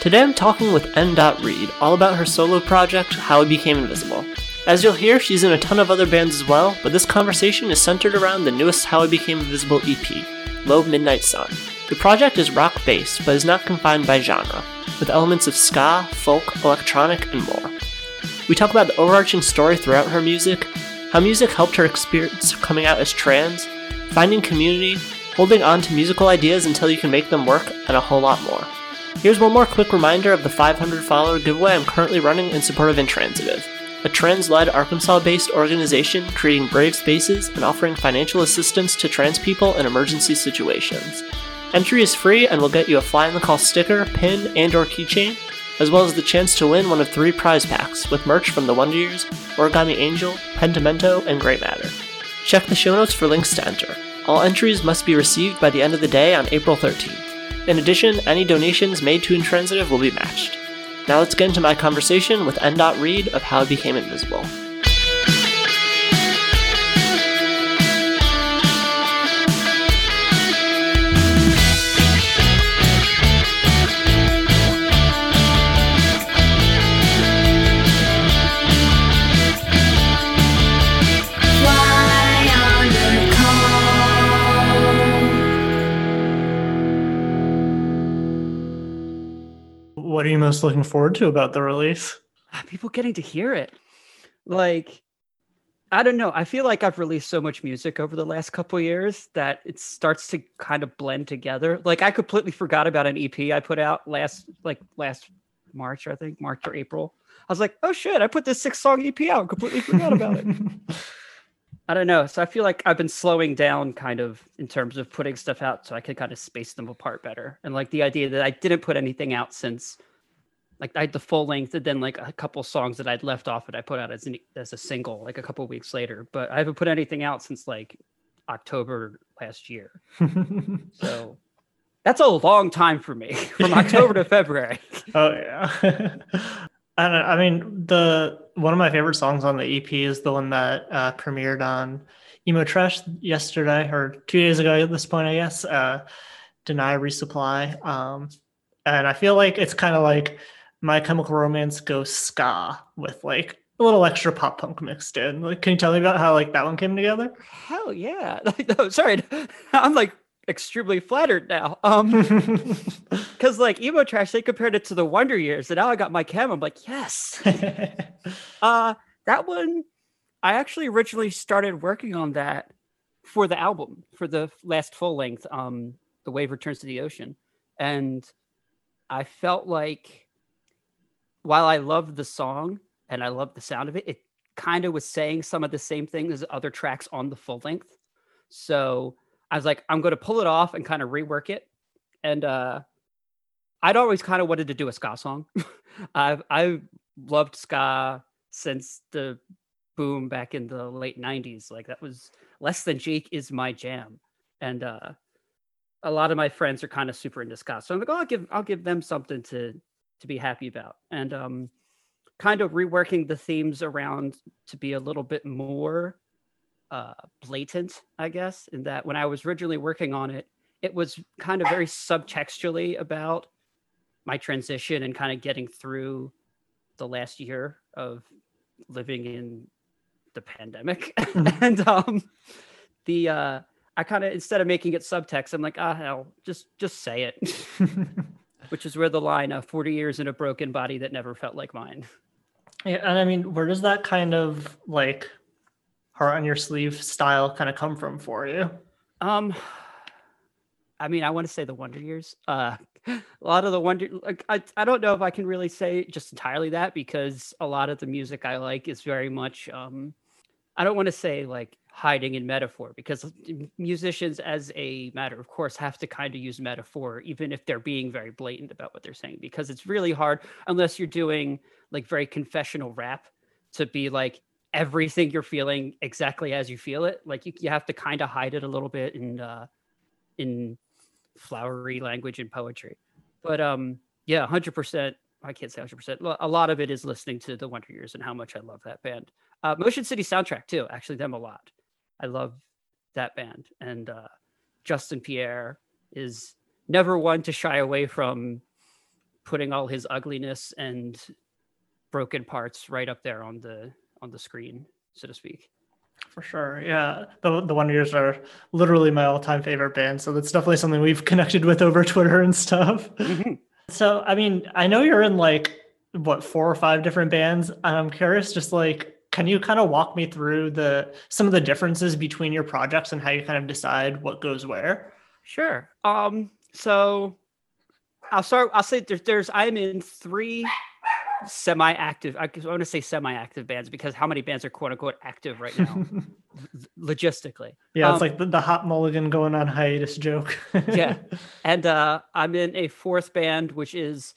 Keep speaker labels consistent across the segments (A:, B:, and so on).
A: Today I'm talking with N. All about her solo project, How I Became Invisible. As you'll hear, she's in a ton of other bands as well, but this conversation is centered around the newest How I Became Invisible EP, Low Midnight Sun. The project is rock based, but is not confined by genre, with elements of ska, folk, electronic, and more. We talk about the overarching story throughout her music, how music helped her experience coming out as trans, finding community, holding on to musical ideas until you can make them work, and a whole lot more. Here's one more quick reminder of the 500 follower giveaway I'm currently running in support of Intransitive, a trans led Arkansas based organization creating brave spaces and offering financial assistance to trans people in emergency situations. Entry is free and will get you a Fly in the Call sticker, pin, and or keychain, as well as the chance to win one of three prize packs with merch from The Wonder Years, Origami Angel, Pentimento, and Grey Matter. Check the show notes for links to enter. All entries must be received by the end of the day on April 13th. In addition, any donations made to Intransitive will be matched. Now let's get into my conversation with N. Reed of How I Became Invisible.
B: What are you most looking forward to about the release?
C: Ah, people getting to hear it. Like, I don't know. I feel like I've released so much music over the last couple of years that it starts to kind of blend together. Like, I completely forgot about an EP I put out last, like last March, I think March or April. I was like, oh shit, I put this six song EP out. Completely forgot about it. I don't know. So I feel like I've been slowing down kind of in terms of putting stuff out so I could kind of space them apart better. And like the idea that I didn't put anything out since like I had the full length and then like a couple songs that I'd left off it I put out as an, as a single like a couple weeks later. But I haven't put anything out since like October last year. So that's a long time for me from October to February.
B: oh yeah. I. I mean, the one of my favorite songs on the EP is the one that uh, premiered on Emo Trash yesterday or two days ago at this point, I guess. Uh, Deny Resupply. Um, and I feel like it's kind of like My Chemical Romance goes ska with like a little extra pop punk mixed in. Like, can you tell me about how like that one came together?
C: Hell yeah. Like, no, sorry. I'm like extremely flattered now. Um because like emo trash, they compared it to the Wonder Years, and now I got my chem. I'm like, yes. Uh that one, I actually originally started working on that for the album, for the last full length, um, The Wave Returns to the Ocean. And I felt like while I loved the song and I loved the sound of it, it kind of was saying some of the same things as other tracks on the full length. So I was like, I'm going to pull it off and kind of rework it. And uh, I'd always kind of wanted to do a ska song. I've I've loved ska since the boom back in the late 90s. Like that was less than Jake is my jam. And uh, a lot of my friends are kind of super into ska. So I'm like, oh, I'll give I'll give them something to to be happy about. And um, kind of reworking the themes around to be a little bit more uh, blatant, I guess, in that when I was originally working on it, it was kind of very subtextually about my transition and kind of getting through the last year of living in the pandemic. and um, the uh, I kind of instead of making it subtext, I'm like, ah, hell, just just say it. Which is where the line of 40 years in a broken body that never felt like mine.
B: Yeah, and I mean, where does that kind of like heart on your sleeve style kind of come from for you?
C: Um, I mean, I want to say the Wonder Years. Uh, a lot of the Wonder, like, I, I don't know if I can really say just entirely that because a lot of the music I like is very much, um, I don't want to say like hiding in metaphor because musicians, as a matter of course, have to kind of use metaphor, even if they're being very blatant about what they're saying, because it's really hard unless you're doing like very confessional rap to be like everything you're feeling exactly as you feel it. Like you, you have to kind of hide it a little bit in, uh, in flowery language and poetry. But um, yeah, hundred percent. I can't say hundred percent. A lot of it is listening to the Wonder Years and how much I love that band. Uh, Motion City soundtrack too. Actually, them a lot. I love that band, and uh, Justin Pierre is never one to shy away from putting all his ugliness and broken parts right up there on the on the screen, so to speak.
B: For sure. Yeah. The the Wonder Years are literally my all-time favorite band. So that's definitely something we've connected with over Twitter and stuff. Mm-hmm. So I mean, I know you're in like what four or five different bands. And I'm curious, just like can you kind of walk me through the some of the differences between your projects and how you kind of decide what goes where?
C: Sure. Um, so I'll start I'll say there's there's I'm in three semi-active i want to say semi-active bands because how many bands are quote unquote active right now logistically
B: yeah um, it's like the, the hot mulligan going on hiatus joke
C: yeah and uh i'm in a fourth band which is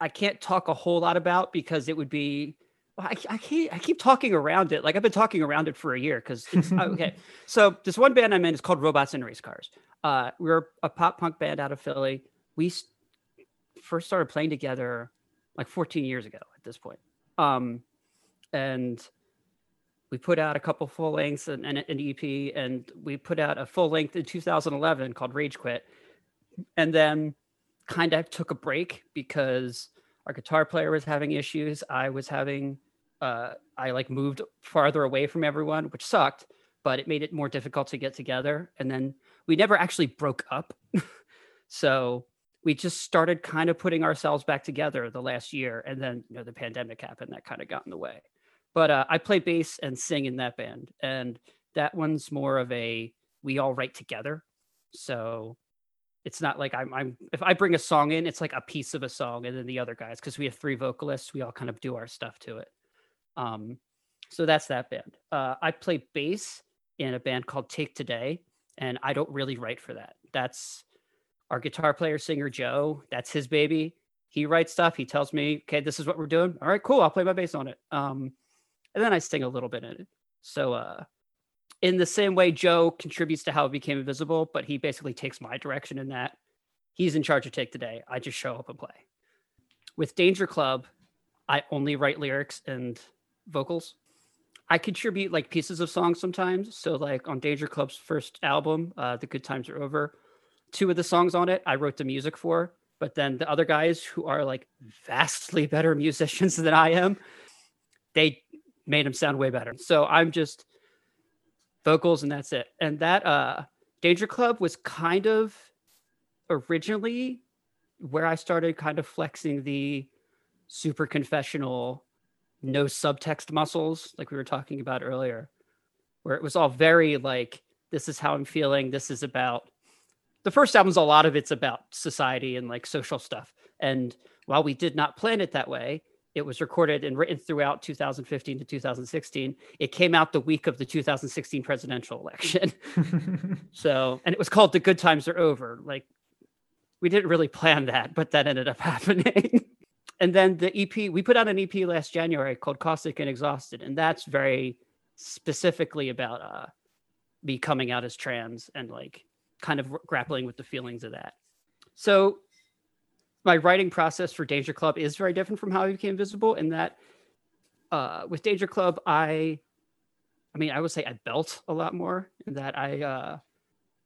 C: i can't talk a whole lot about because it would be I, I can't i keep talking around it like i've been talking around it for a year because okay so this one band i'm in is called robots and race cars uh we're a pop punk band out of philly we first started playing together like 14 years ago at this point. Um, and we put out a couple full lengths and, and, an EP, and we put out a full length in 2011 called Rage Quit, and then kind of took a break because our guitar player was having issues. I was having, uh, I like moved farther away from everyone, which sucked, but it made it more difficult to get together. And then we never actually broke up. so we just started kind of putting ourselves back together the last year and then you know the pandemic happened that kind of got in the way but uh, i play bass and sing in that band and that one's more of a we all write together so it's not like I'm, I'm if i bring a song in it's like a piece of a song and then the other guys because we have three vocalists we all kind of do our stuff to it um so that's that band. Uh, i play bass in a band called take today and i don't really write for that. That's our guitar player singer joe. That's his baby. He writes stuff. He tells me okay this is what we're doing. All right cool. I'll play my bass on it. Um and then i sing a little bit in it. So uh in the same way joe contributes to how it became invisible but he basically takes my direction in that he's in charge of take today. I just show up and play. With danger club i only write lyrics and vocals i contribute like pieces of songs sometimes so like on danger club's first album uh the good times are over two of the songs on it I wrote the music for, but then the other guys who are like vastly better musicians than I am, they made them sound way better. So I'm just vocals and that's it. And that uh Danger Club was kind of originally where I started kind of flexing the super confessional no subtext muscles like we were talking about earlier where it was all very like this is how I'm feeling, this is about the first album's a lot of it's about society and like social stuff. And while we did not plan it that way, it was recorded and written throughout 2015 to 2016. It came out the week of the 2016 presidential election. so, and it was called The Good Times Are Over. Like, we didn't really plan that, but that ended up happening. And then the EP, we put out an EP last January called Caustic and Exhausted. And that's very specifically about uh, me coming out as trans and like kind of grappling with the feelings of that. So my writing process for Danger Club is very different from how I became visible in that uh, with Danger Club, I, I mean, I would say I belt a lot more in that I uh,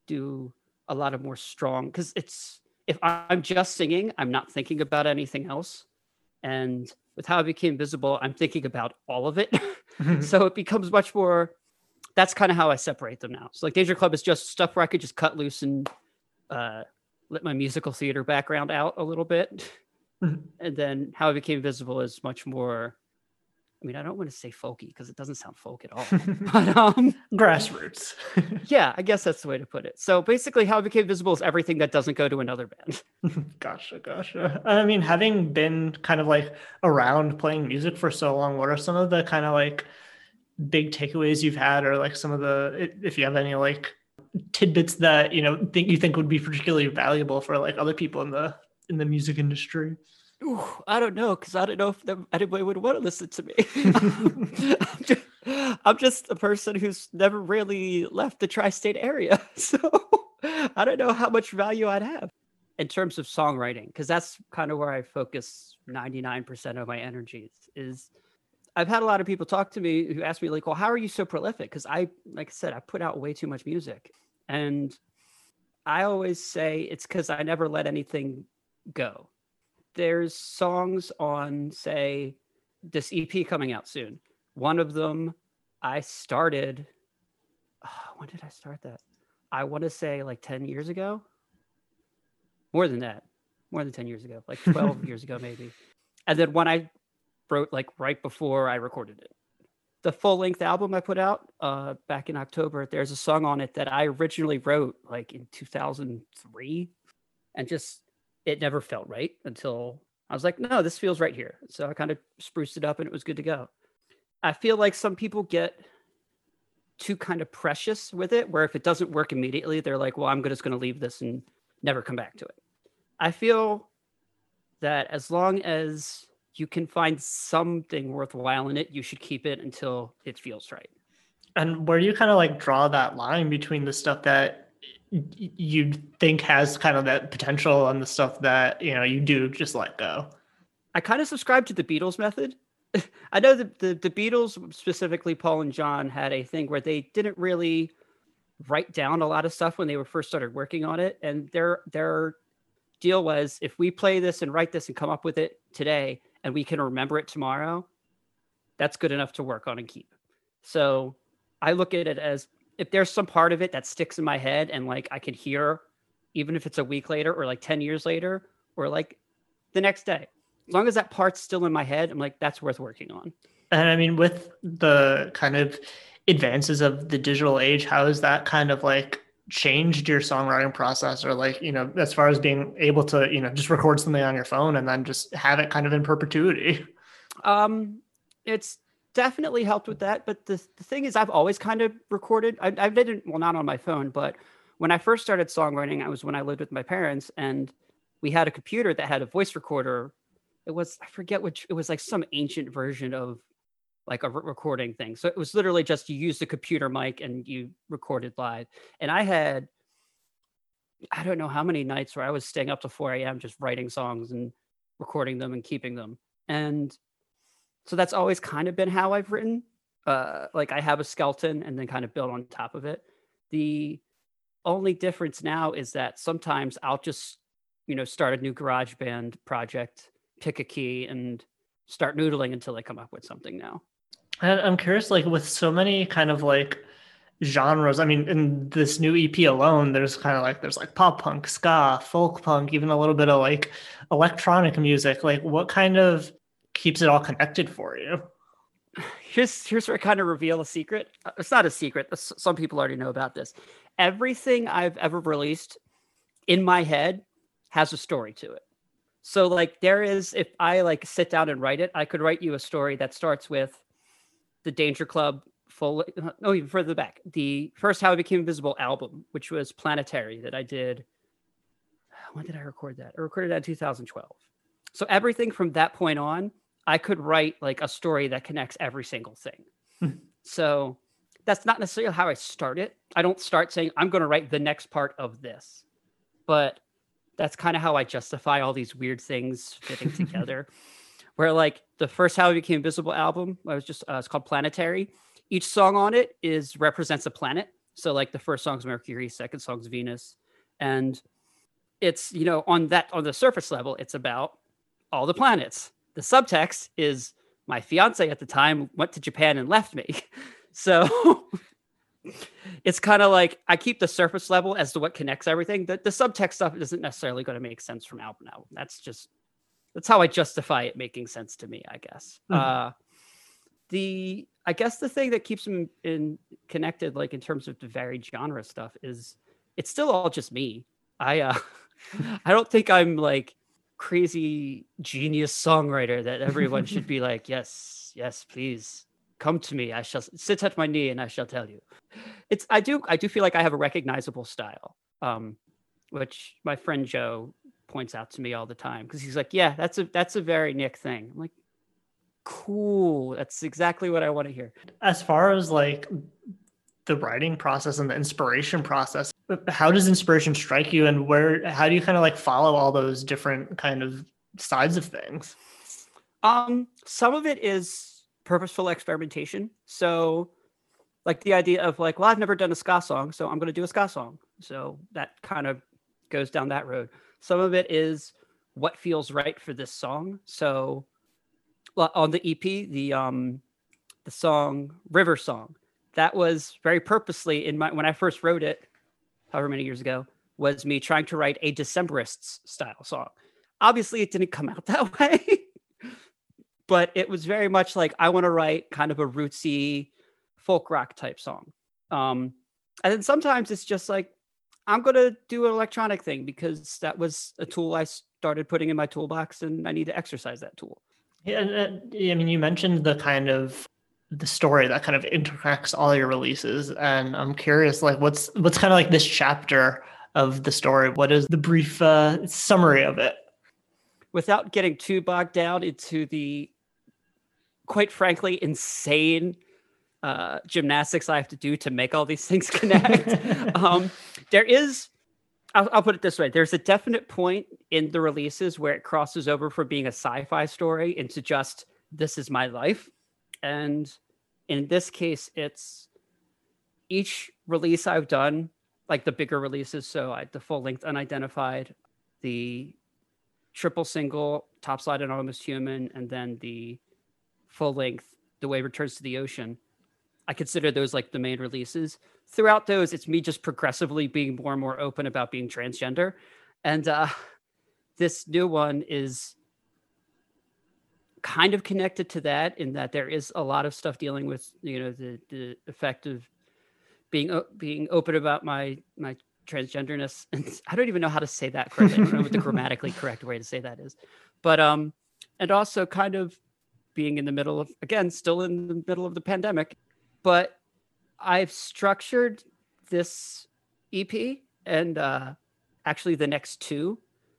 C: do a lot of more strong because it's if I'm just singing, I'm not thinking about anything else. And with how I became visible, I'm thinking about all of it. so it becomes much more that's kind of how I separate them now. So like Danger Club is just stuff where I could just cut loose and uh, let my musical theater background out a little bit. Mm-hmm. And then how I became visible is much more I mean, I don't want to say folky because it doesn't sound folk at all. but um,
B: grassroots.
C: yeah, I guess that's the way to put it. So basically, how it became visible is everything that doesn't go to another band.
B: gotcha, gotcha. I mean, having been kind of like around playing music for so long, what are some of the kind of like big takeaways you've had, or like some of the, if you have any like tidbits that you know think you think would be particularly valuable for like other people in the in the music industry?
C: Ooh, I don't know because I don't know if anybody would want to listen to me. I'm, just, I'm, just, a person who's never really left the tri-state area, so I don't know how much value I'd have in terms of songwriting because that's kind of where I focus 99% of my energies. Is I've had a lot of people talk to me who ask me like, "Well, how are you so prolific?" Because I, like I said, I put out way too much music, and I always say it's because I never let anything go there's songs on, say, this EP coming out soon. One of them I started. Oh, when did I start that? I want to say like 10 years ago. More than that. More than 10 years ago, like 12 years ago, maybe. And then when I wrote like right before I recorded it. The full length album I put out uh, back in October, there's a song on it that I originally wrote like in 2003 and just it never felt right until I was like, no, this feels right here. So I kind of spruced it up and it was good to go. I feel like some people get too kind of precious with it, where if it doesn't work immediately, they're like, well, I'm just going to leave this and never come back to it. I feel that as long as you can find something worthwhile in it, you should keep it until it feels right.
B: And where do you kind of like draw that line between the stuff that you think has kind of that potential and the stuff that you know you do just let go.
C: I kind of subscribe to the beatles method. I know that the, the beatles specifically paul and john had a thing where they didn't really write down a lot of stuff when they were first started working on it. And their their deal was if we play this and write this and come up with it today and we can remember it tomorrow that's good enough to work on and keep. So i look at it as if there's some part of it that sticks in my head and like I can hear, even if it's a week later or like 10 years later or like the next day, as long as that part's still in my head, I'm like, that's worth working on.
B: And I mean, with the kind of advances of the digital age, how has that kind of like changed your songwriting process or like, you know, as far as being able to, you know, just record something on your phone and then just have it kind of in perpetuity?
C: Um, it's definitely helped with that. But the, the thing is, I've always kind of recorded. I, I didn't, well, not on my phone, but when I first started songwriting, I was when I lived with my parents and we had a computer that had a voice recorder. It was, I forget which, it was like some ancient version of like a re- recording thing. So it was literally just you use the computer mic and you recorded live. And I had, I don't know how many nights where I was staying up to 4 a.m. just writing songs and recording them and keeping them. And so that's always kind of been how I've written. Uh, like I have a skeleton and then kind of build on top of it. The only difference now is that sometimes I'll just, you know, start a new garage band project, pick a key and start noodling until I come up with something now.
B: And I'm curious, like with so many kind of like genres. I mean, in this new EP alone, there's kind of like there's like pop punk, ska, folk punk, even a little bit of like electronic music. Like, what kind of keeps it all connected for you.
C: Here's here's where I kind of reveal a secret. Uh, it's not a secret. Some people already know about this. Everything I've ever released in my head has a story to it. So like there is if I like sit down and write it, I could write you a story that starts with the Danger Club full no even further back. The first How I Became Invisible album, which was Planetary that I did when did I record that? I recorded that in 2012. So everything from that point on I could write like a story that connects every single thing. Hmm. so that's not necessarily how I start it. I don't start saying I'm going to write the next part of this, but that's kind of how I justify all these weird things fitting together. Where like the first How I Became Visible album, I was just uh, it's called Planetary. Each song on it is represents a planet. So like the first song's Mercury, second song's Venus, and it's you know on that on the surface level, it's about all the planets the subtext is my fiance at the time went to Japan and left me. So it's kind of like I keep the surface level as to what connects everything. The, the subtext stuff isn't necessarily going to make sense from album to album. That's just that's how I justify it making sense to me, I guess. Mm-hmm. Uh, the I guess the thing that keeps them in connected, like in terms of the varied genre stuff, is it's still all just me. I uh I don't think I'm like crazy genius songwriter that everyone should be like, yes, yes, please come to me. I shall sit at my knee and I shall tell you. It's I do I do feel like I have a recognizable style, um, which my friend Joe points out to me all the time because he's like, yeah, that's a that's a very Nick thing. I'm like, cool. That's exactly what I want to hear.
B: As far as like the writing process and the inspiration process, how does inspiration strike you and where how do you kind of like follow all those different kind of sides of things?
C: Um, some of it is purposeful experimentation. So like the idea of like, well, I've never done a ska song, so I'm going to do a ska song. So that kind of goes down that road. Some of it is what feels right for this song. So on the EP, the um the song River Song, that was very purposely in my when I first wrote it, however many years ago, was me trying to write a Decemberists style song. Obviously, it didn't come out that way, but it was very much like I want to write kind of a rootsy folk rock type song. Um, and then sometimes it's just like I'm going to do an electronic thing because that was a tool I started putting in my toolbox and I need to exercise that tool.
B: Yeah, I mean, you mentioned the kind of the story that kind of interacts all your releases, and I'm curious, like, what's what's kind of like this chapter of the story? What is the brief uh, summary of it?
C: Without getting too bogged down into the, quite frankly, insane uh, gymnastics I have to do to make all these things connect. um, there is, I'll, I'll, put it this way: there's a definite point in the releases where it crosses over from being a sci-fi story into just this is my life, and in this case, it's each release I've done, like the bigger releases. So I, the full length unidentified, the triple single, topside and almost human, and then the full length, the wave returns to the ocean I consider those like the main releases. Throughout those, it's me just progressively being more and more open about being transgender. And uh, this new one is kind of connected to that in that there is a lot of stuff dealing with you know the the effect of being being open about my my transgenderness and I don't even know how to say that correctly. I don't know what the grammatically correct way to say that is. But um and also kind of being in the middle of again still in the middle of the pandemic but I've structured this EP and uh, actually the next two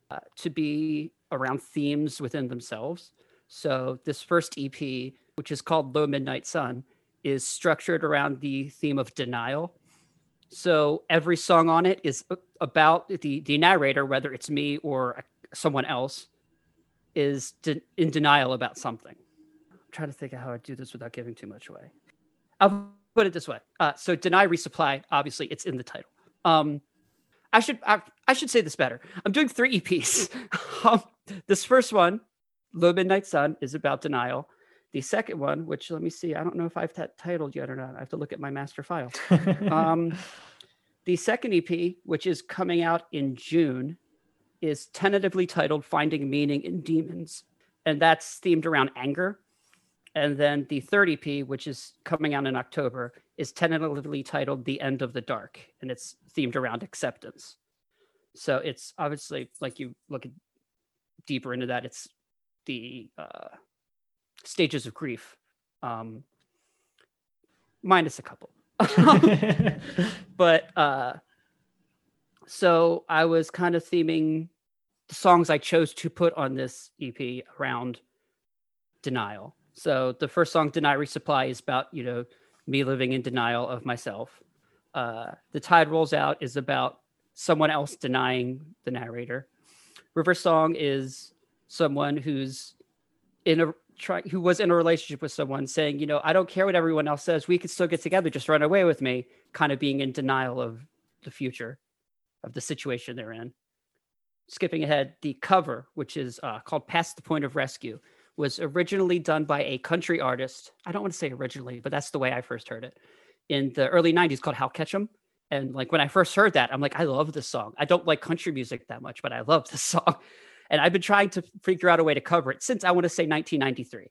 C: uh, to be around themes within themselves. So this first EP, which is called Low Midnight Sun, is structured around the theme of denial. So every song on it is about the the narrator, whether it's me or someone else, is de- in denial about something. I'm trying to think of how I do this without giving too much away. I'll put it this way. Uh, so deny resupply, obviously it's in the title. Um, I should I, I, should say this better. I'm doing three EPs. um, this first one, Low Midnight Sun, is about denial. The second one, which let me see, I don't know if I've t- titled yet or not. I have to look at my master file. um, the second EP, which is coming out in June, is tentatively titled Finding Meaning in Demons. And that's themed around anger and then the third EP, which is coming out in October, is tentatively titled The End of the Dark, and it's themed around acceptance. So it's obviously like you look deeper into that, it's the uh, stages of grief, um, minus a couple. but uh, so I was kind of theming the songs I chose to put on this EP around denial so the first song, "Deny Resupply," is about you know me living in denial of myself. Uh, the Tide Rolls Out is about someone else denying the narrator. River Song is someone who's in a try who was in a relationship with someone saying, you know, I don't care what everyone else says. We can still get together. Just run away with me. Kind of being in denial of the future, of the situation they're in. Skipping ahead, the cover, which is uh, called "Past the Point of Rescue," was originally done by a country artist. I don't want to say originally, but that's the way I first heard it in the early 90s called Hal Ketchum. And like when I first heard that, I'm like, I love this song. I don't like country music that much, but I love this song. And I've been trying to figure out a way to cover it since I want to say 1993.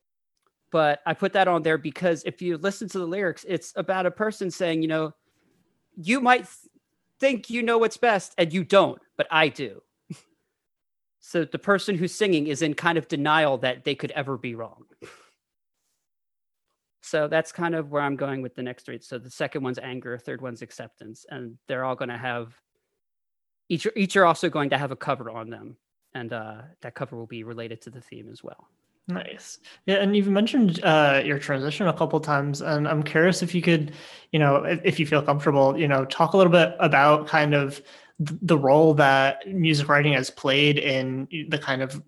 C: but I put that on there because if you listen to the lyrics, it's about a person saying, you know, you might th- think you know what's best and you don't, but I do. so the person who's singing is in kind of denial that they could ever be wrong. So that's kind of where I'm going with the next three. So the second one's anger, third one's acceptance, and they're all going to have each each are also going to have a cover on them, and uh, that cover will be related to the theme as well.
B: Nice. Yeah, and you've mentioned uh, your transition a couple times, and I'm curious if you could, you know, if, if you feel comfortable, you know, talk a little bit about kind of the role that music writing has played in the kind of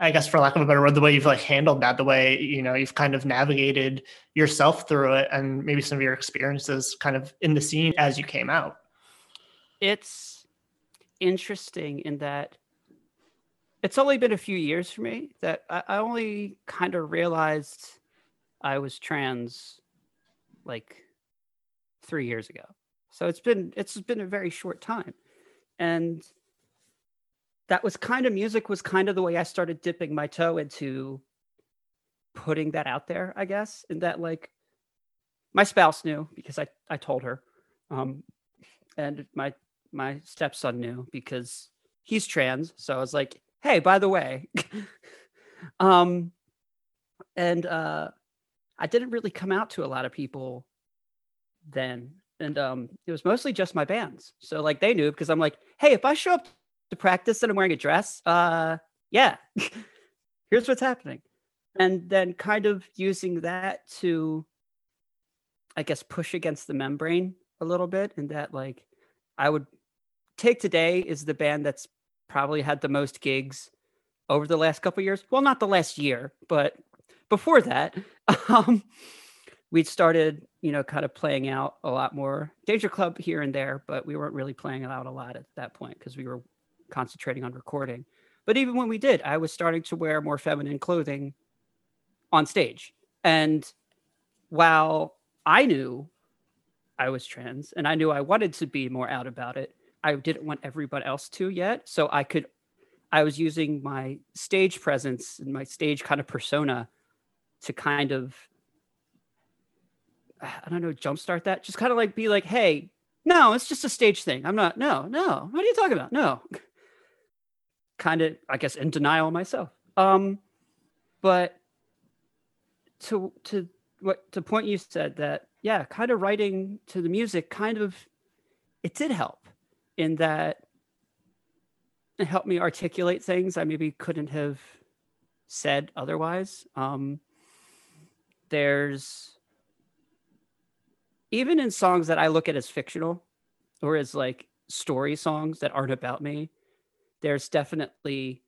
B: I guess for lack of a better word, the way you've like handled that, the way you know you've kind of navigated yourself through it, and maybe some of your experiences kind of in the scene as you came out.
C: It's interesting in that it's only been a few years for me that I, I only kind of realized I was trans like three years ago. So it's been it's been a very short time, and that was kind of music was kind of the way I started dipping my toe into putting that out there, I guess. And that like my spouse knew because I, I told her. Um, and my my stepson knew because he's trans. So I was like, hey, by the way. um and uh I didn't really come out to a lot of people then. And um it was mostly just my bands. So like they knew because I'm like, hey, if I show up to practice and I'm wearing a dress, uh, yeah, here's what's happening. And then kind of using that to, I guess, push against the membrane a little bit. And that, like, I would take today is the band that's probably had the most gigs over the last couple years. Well, not the last year, but before that, um, we'd started, you know, kind of playing out a lot more Danger Club here and there, but we weren't really playing out a lot at that point because we were concentrating on recording. But even when we did, I was starting to wear more feminine clothing on stage. And while I knew I was trans and I knew I wanted to be more out about it, I didn't want everyone else to yet. So I could, I was using my stage presence and my stage kind of persona to kind of, I don't know, jumpstart that. Just kind of like be like, hey, no, it's just a stage thing. I'm not, no, no. What are you talking about? No kind of, I guess, in denial myself. Um, but to to what to point you said that yeah, kind of writing to the music kind of it did help in that it helped me articulate things I maybe couldn't have said otherwise. Um, there's even in songs that I look at as fictional or as like story songs that aren't about me, there's definitely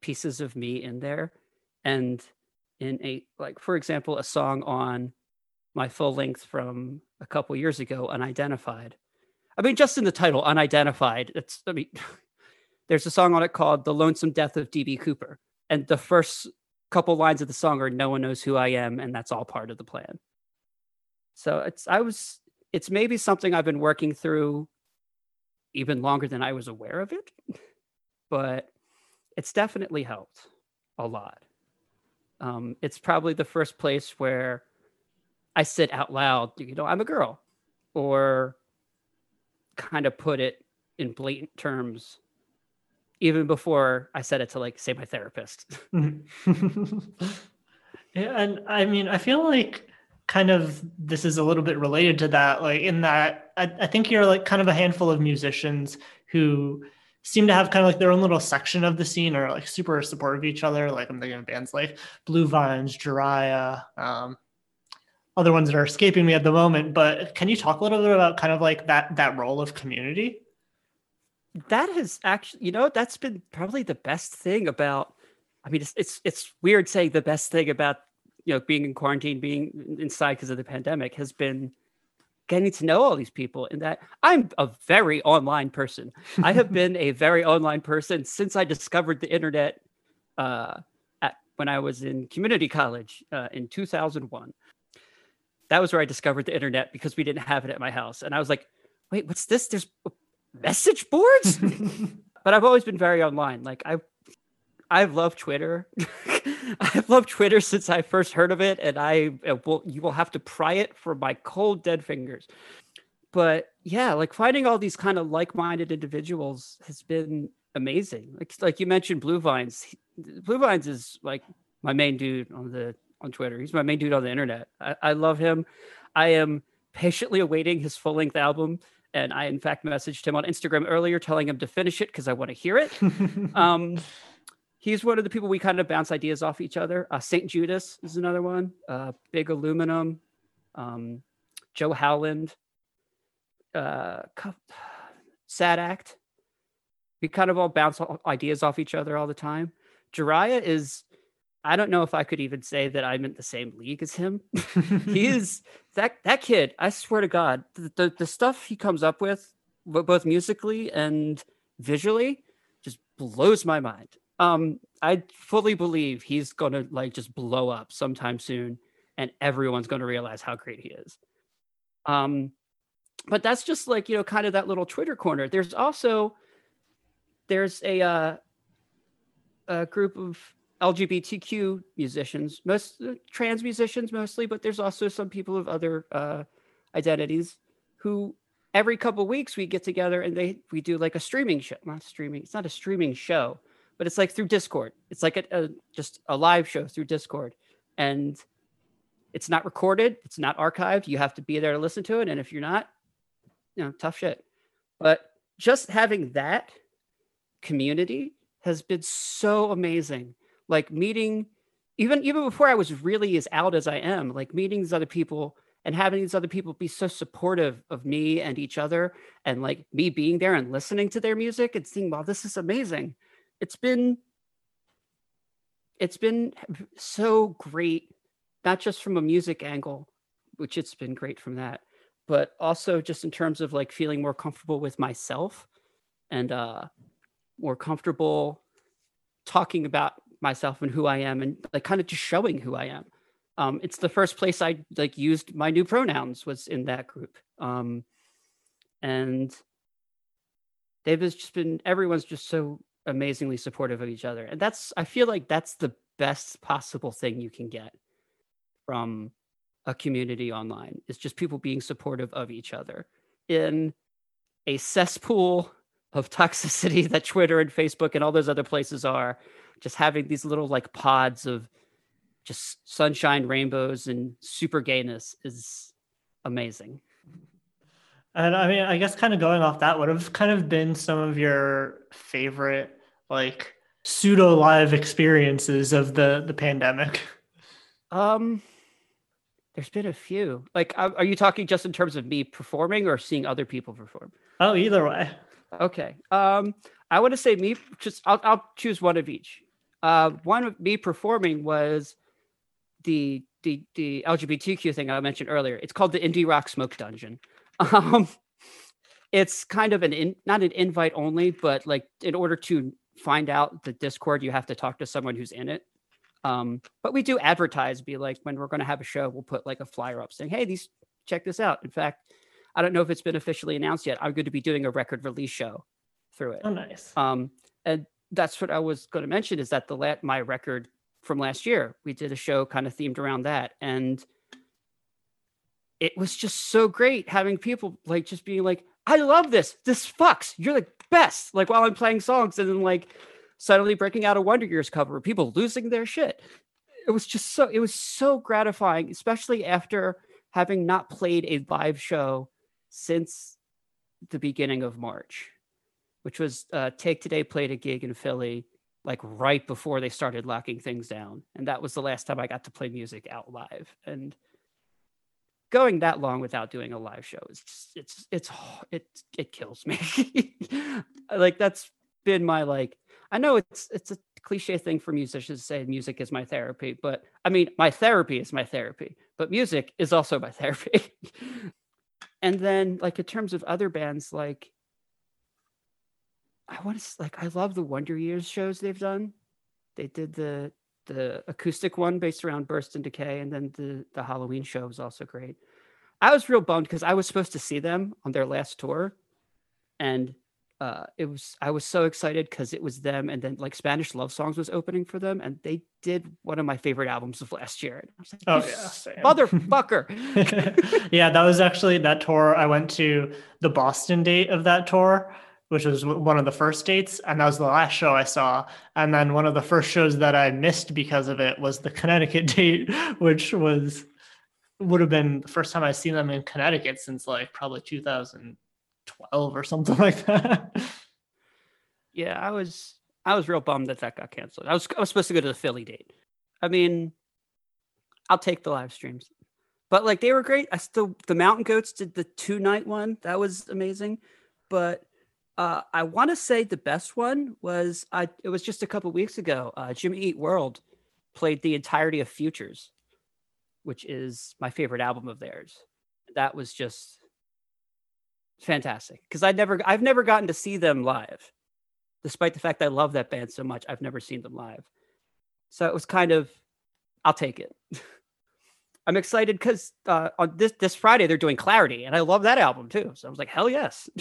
C: pieces of me in there and in a like for example a song on my full length from a couple years ago unidentified i mean just in the title unidentified it's i mean there's a song on it called the lonesome death of db cooper and the first couple lines of the song are no one knows who i am and that's all part of the plan so it's i was it's maybe something i've been working through even longer than i was aware of it but it's definitely helped a lot. Um, it's probably the first place where I sit out loud, you know, I'm a girl, or kind of put it in blatant terms, even before I said it to like say my therapist.
B: yeah, and I mean, I feel like kind of this is a little bit related to that, like in that I, I think you're like kind of a handful of musicians who seem to have kind of like their own little section of the scene or like super supportive of each other. Like I'm thinking of bands like Blue Vines, Jiraiya, um, other ones that are escaping me at the moment. But can you talk a little bit about kind of like that that role of community?
C: That has actually, you know, that's been probably the best thing about. I mean, it's it's, it's weird saying the best thing about you know being in quarantine, being inside because of the pandemic has been getting to know all these people and that I'm a very online person. I have been a very online person since I discovered the internet uh, at, when I was in community college uh, in 2001. That was where I discovered the internet because we didn't have it at my house. And I was like, wait, what's this? There's message boards? but I've always been very online. Like I I've loved Twitter. I've loved Twitter since I first heard of it, and I uh, will. You will have to pry it from my cold dead fingers. But yeah, like finding all these kind of like-minded individuals has been amazing. Like like you mentioned, Blue Vines. Blue Vines is like my main dude on the on Twitter. He's my main dude on the internet. I, I love him. I am patiently awaiting his full-length album and I in fact messaged him on Instagram earlier telling him to finish it because I want to hear it. um, he's one of the people we kind of bounce ideas off each other. Uh, St. Judas is another one. Uh, Big Aluminum, um, Joe Howland, uh, Sad Act. We kind of all bounce ideas off each other all the time. Jiraiya is I don't know if I could even say that I'm in the same league as him. he is that that kid. I swear to God, the, the, the stuff he comes up with, both musically and visually, just blows my mind. Um, I fully believe he's gonna like just blow up sometime soon, and everyone's gonna realize how great he is. Um, but that's just like you know, kind of that little Twitter corner. There's also there's a uh, a group of LGBTQ musicians, most uh, trans musicians mostly, but there's also some people of other uh, identities who every couple weeks we get together and they we do like a streaming show. Not streaming, it's not a streaming show, but it's like through Discord. It's like a, a just a live show through Discord, and it's not recorded, it's not archived. You have to be there to listen to it, and if you're not, you know, tough shit. But just having that community has been so amazing like meeting even even before I was really as out as I am, like meeting these other people and having these other people be so supportive of me and each other and like me being there and listening to their music and seeing, wow, this is amazing. It's been it's been so great, not just from a music angle, which it's been great from that, but also just in terms of like feeling more comfortable with myself and uh more comfortable talking about myself and who I am and like kind of just showing who I am. Um, it's the first place I like used my new pronouns was in that group. Um, and they've just been everyone's just so amazingly supportive of each other. And that's I feel like that's the best possible thing you can get from a community online is just people being supportive of each other in a cesspool of toxicity that Twitter and Facebook and all those other places are just having these little like pods of just sunshine, rainbows, and super gayness is amazing.
B: And I mean, I guess kind of going off that, would have kind of been some of your favorite like pseudo live experiences of the the pandemic?
C: Um, there's been a few. Like, are you talking just in terms of me performing or seeing other people perform?
B: Oh, either way.
C: Okay. Um, I want to say me. Just I'll I'll choose one of each. Uh, one of me performing was the the the LGBTQ thing I mentioned earlier. It's called the Indie Rock Smoke Dungeon. Um, it's kind of an in, not an invite only, but like in order to find out the Discord, you have to talk to someone who's in it. Um, but we do advertise, be like when we're going to have a show, we'll put like a flyer up saying, "Hey, these check this out." In fact, I don't know if it's been officially announced yet. I'm going to be doing a record release show through it.
B: Oh, nice.
C: Um, and that's what I was going to mention is that the la- my record from last year, we did a show kind of themed around that, and it was just so great having people like just being like, "I love this. This fucks. You're the best." Like while I'm playing songs, and then like suddenly breaking out a Wonder Years cover, people losing their shit. It was just so it was so gratifying, especially after having not played a live show since the beginning of March which was uh, Take Today played a gig in Philly like right before they started locking things down. And that was the last time I got to play music out live. And going that long without doing a live show is just, it's, it's, it, it kills me. like that's been my, like, I know it's, it's a cliche thing for musicians to say music is my therapy, but I mean, my therapy is my therapy, but music is also my therapy. and then like in terms of other bands, like I want to like I love the Wonder Years shows they've done. They did the the acoustic one based around Burst and Decay, and then the the Halloween show was also great. I was real bummed because I was supposed to see them on their last tour, and uh, it was I was so excited because it was them, and then like Spanish Love Songs was opening for them, and they did one of my favorite albums of last year. And I was like,
B: Oh, yeah, same."
C: motherfucker!
B: yeah, that was actually that tour. I went to the Boston date of that tour, which was one of the first dates, and that was the last show I saw. And then one of the first shows that I missed because of it was the Connecticut date, which was would have been the first time I've seen them in Connecticut since like probably 2012 or something like that.
C: yeah, I was I was real bummed that that got canceled. I was I was supposed to go to the Philly date. I mean, I'll take the live streams, but like they were great. I still the Mountain Goats did the two night one. That was amazing, but. Uh, I want to say the best one was I. It was just a couple weeks ago. Uh, Jimmy Eat World played the entirety of Futures, which is my favorite album of theirs. That was just fantastic because I never I've never gotten to see them live, despite the fact I love that band so much. I've never seen them live, so it was kind of I'll take it. I'm excited because uh, on this this Friday they're doing Clarity, and I love that album too. So I was like, hell yes.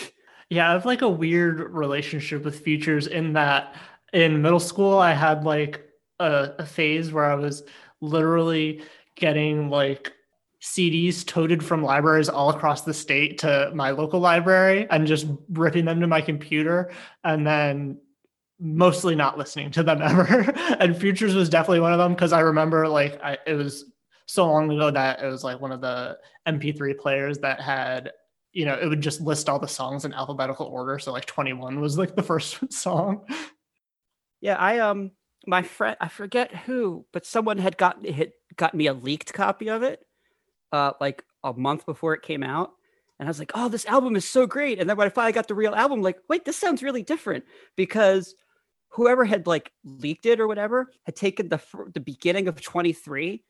B: Yeah, I have like a weird relationship with futures in that in middle school I had like a, a phase where I was literally getting like CDs toted from libraries all across the state to my local library and just ripping them to my computer and then mostly not listening to them ever. and Futures was definitely one of them because I remember like I, it was so long ago that it was like one of the MP3 players that had you know, it would just list all the songs in alphabetical order. So like 21 was like the first song.
C: Yeah, I um my friend I forget who, but someone had got hit got me a leaked copy of it uh like a month before it came out. And I was like, oh, this album is so great. And then when I finally got the real album, like, wait, this sounds really different because whoever had like leaked it or whatever had taken the the beginning of 23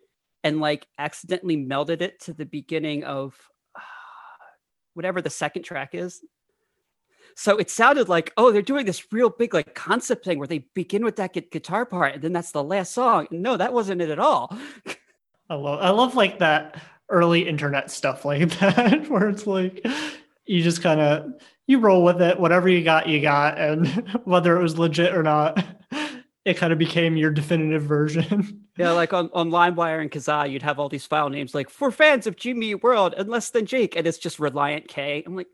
C: and like accidentally melded it to the beginning of whatever the second track is. So it sounded like, oh, they're doing this real big like concept thing where they begin with that guitar part and then that's the last song. No, that wasn't it at all.
B: I love, I love like that early internet stuff like that, where it's like you just kind of you roll with it, whatever you got, you got, and whether it was legit or not, it kind of became your definitive version.
C: Yeah, like on, on LimeWire and Kazaa, you'd have all these file names like for fans of Jimmy World and less than Jake, and it's just Relient K. I'm like,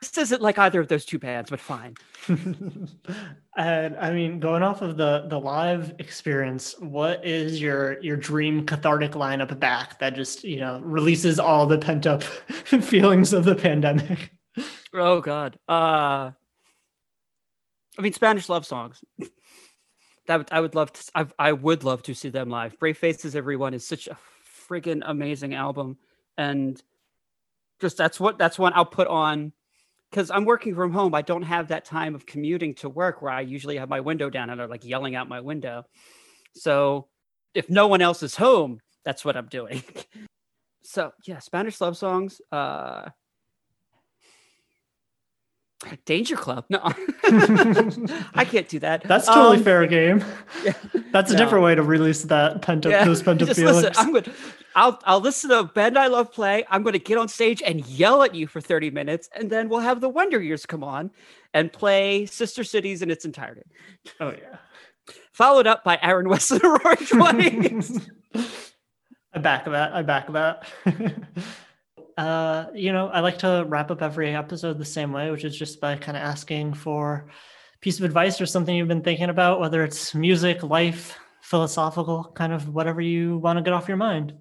C: this isn't like either of those two bands, but fine.
B: and I mean, going off of the the live experience, what is your your dream cathartic lineup back that just you know releases all the pent up feelings of the pandemic?
C: Oh God. Uh I mean Spanish love songs. That I would love to I, I would love to see them live. Brave Faces Everyone is such a friggin' amazing album. And just that's what that's one I'll put on because I'm working from home. I don't have that time of commuting to work where I usually have my window down and are like yelling out my window. So if no one else is home, that's what I'm doing. so yeah, Spanish love songs. Uh Danger Club. No, I can't do that.
B: That's totally
C: Um,
B: fair game.
C: yeah.
B: That's a
C: No.
B: different way to release that pent up
C: Yeah,
B: those pent up feelings.
C: listen. I'm gonna, I'll, I'll listen to a band I love play. I'm going to get on stage and yell at you for 30 minutes, and then we'll have the Wonder Years come on and play Sister Cities in its entirety,
B: oh yeah.
C: followed up by Aaron West and Roy Twain.
B: I back that. I back that. uh, you know, I like to wrap up every episode the same way, which is just by kind of asking for a piece of advice or something you've been thinking about, whether it's music, life, philosophical, kind of whatever you want to get off your mind.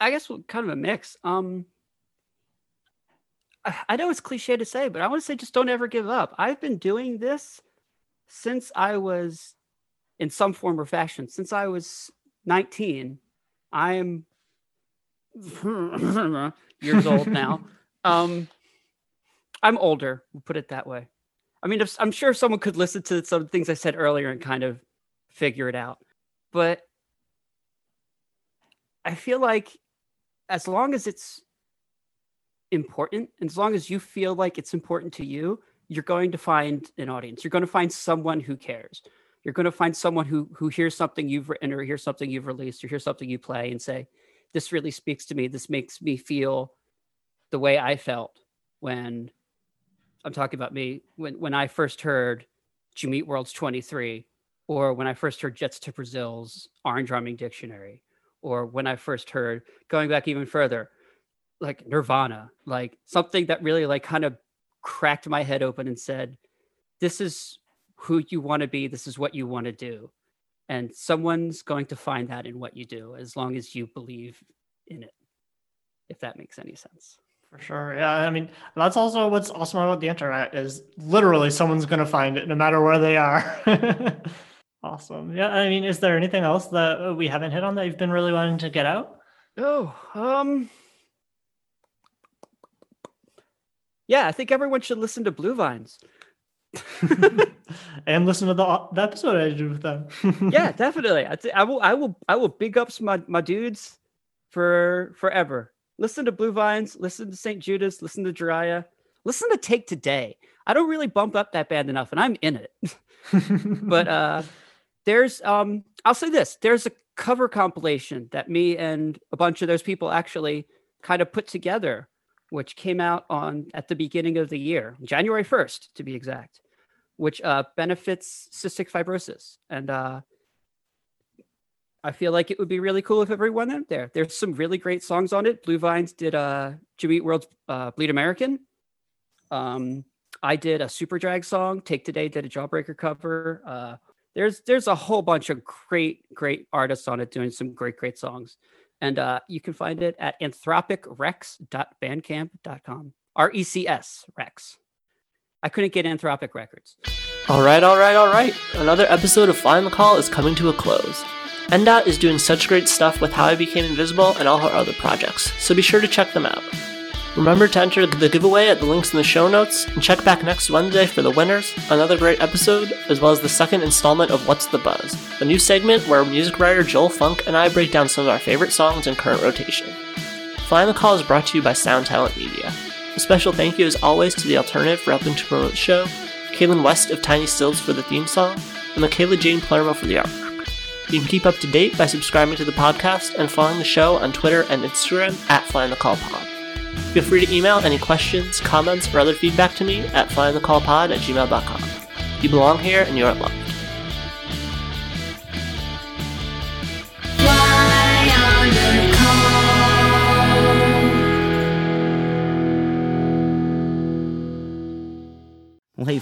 C: I guess kind of a mix. Um, I know it's cliche to say, but I want to say just don't ever give up. I've been doing this since I was in some form or fashion, since I was 19. I'm years old now. Um, I'm older. We'll put it that way. I mean, if, I'm sure someone could listen to some things I said earlier and kind of figure it out. But I feel like as long as it's important, and as long as you feel like it's important to you, you're going to find an audience. You're going to find someone who cares. You're going to find someone who who hears something you've written or hears something you've released or hears something you play and say, "This really speaks to me. This makes me feel the way I felt when I'm talking about me when when I first heard Jimmy World's 23, or when I first heard Jets to Brazil's Orange Rhyming Dictionary, or when I first heard going back even further, like Nirvana, like something that really like kind of cracked my head open and said, "This is who you want to be. This is what you want to do." And someone's going to find that in what you do as long as you believe in it, if that makes any sense.
B: For sure. Yeah. I mean, that's also what's awesome about the internet is literally someone's going to find it no matter where they are. awesome. Yeah. I mean, is there anything else that we haven't hit on that you've been really wanting to get out?
C: Oh, um, yeah, I think everyone should listen to Blue Vines.
B: and listen to the, the episode I did with them.
C: yeah, definitely. I, I will. I will. I will big ups my my dudes for forever. Listen to Blue Vines. Listen to St. Judas. Listen to Jiraiya. Listen to Take Today. I don't really bump up that band enough, and I'm in it. but uh, there's um, I'll say this: there's a cover compilation that me and a bunch of those people actually kind of put together which came out on at the beginning of the year, January 1st to be exact, which uh, benefits cystic fibrosis. And uh, I feel like it would be really cool if everyone went there. There's some really great songs on it. Blue Vines did uh, Jimmy Eat World's uh, Bleed American. Um, I did a Superdrag song. Take Today did a Jawbreaker cover. Uh, there's there's a whole bunch of great great artists on it doing some great great songs. And uh, you can find it at anthropicrecs.bandcamp.com. R E C S, Rex. I couldn't get Anthropic Records.
A: All right, all right, all right. Another episode of Flying the Call is coming to a close. NDOT is doing such great stuff with How I Became Invisible and all her other projects, so be sure to check them out. Remember to enter the giveaway at the links in the show notes, and check back next Wednesday for the winners, another great episode, as well as the second installment of What's the Buzz, a new segment where music writer Joel Funk and I break down some of our favorite songs in current rotation. Flying the Call is brought to you by Sound Talent Media. A special thank you as always to The Alternative for helping to promote the show, Kaylin West of Tiny Stills for the theme song, and Michaela Jane Palermo for the artwork. You can keep up to date by subscribing to the podcast and following the show on Twitter and Instagram at Flying the Call Pod. Feel free to email any questions, comments, or other feedback to me at flyingthecallpod at gmail.com. You belong here and you are loved.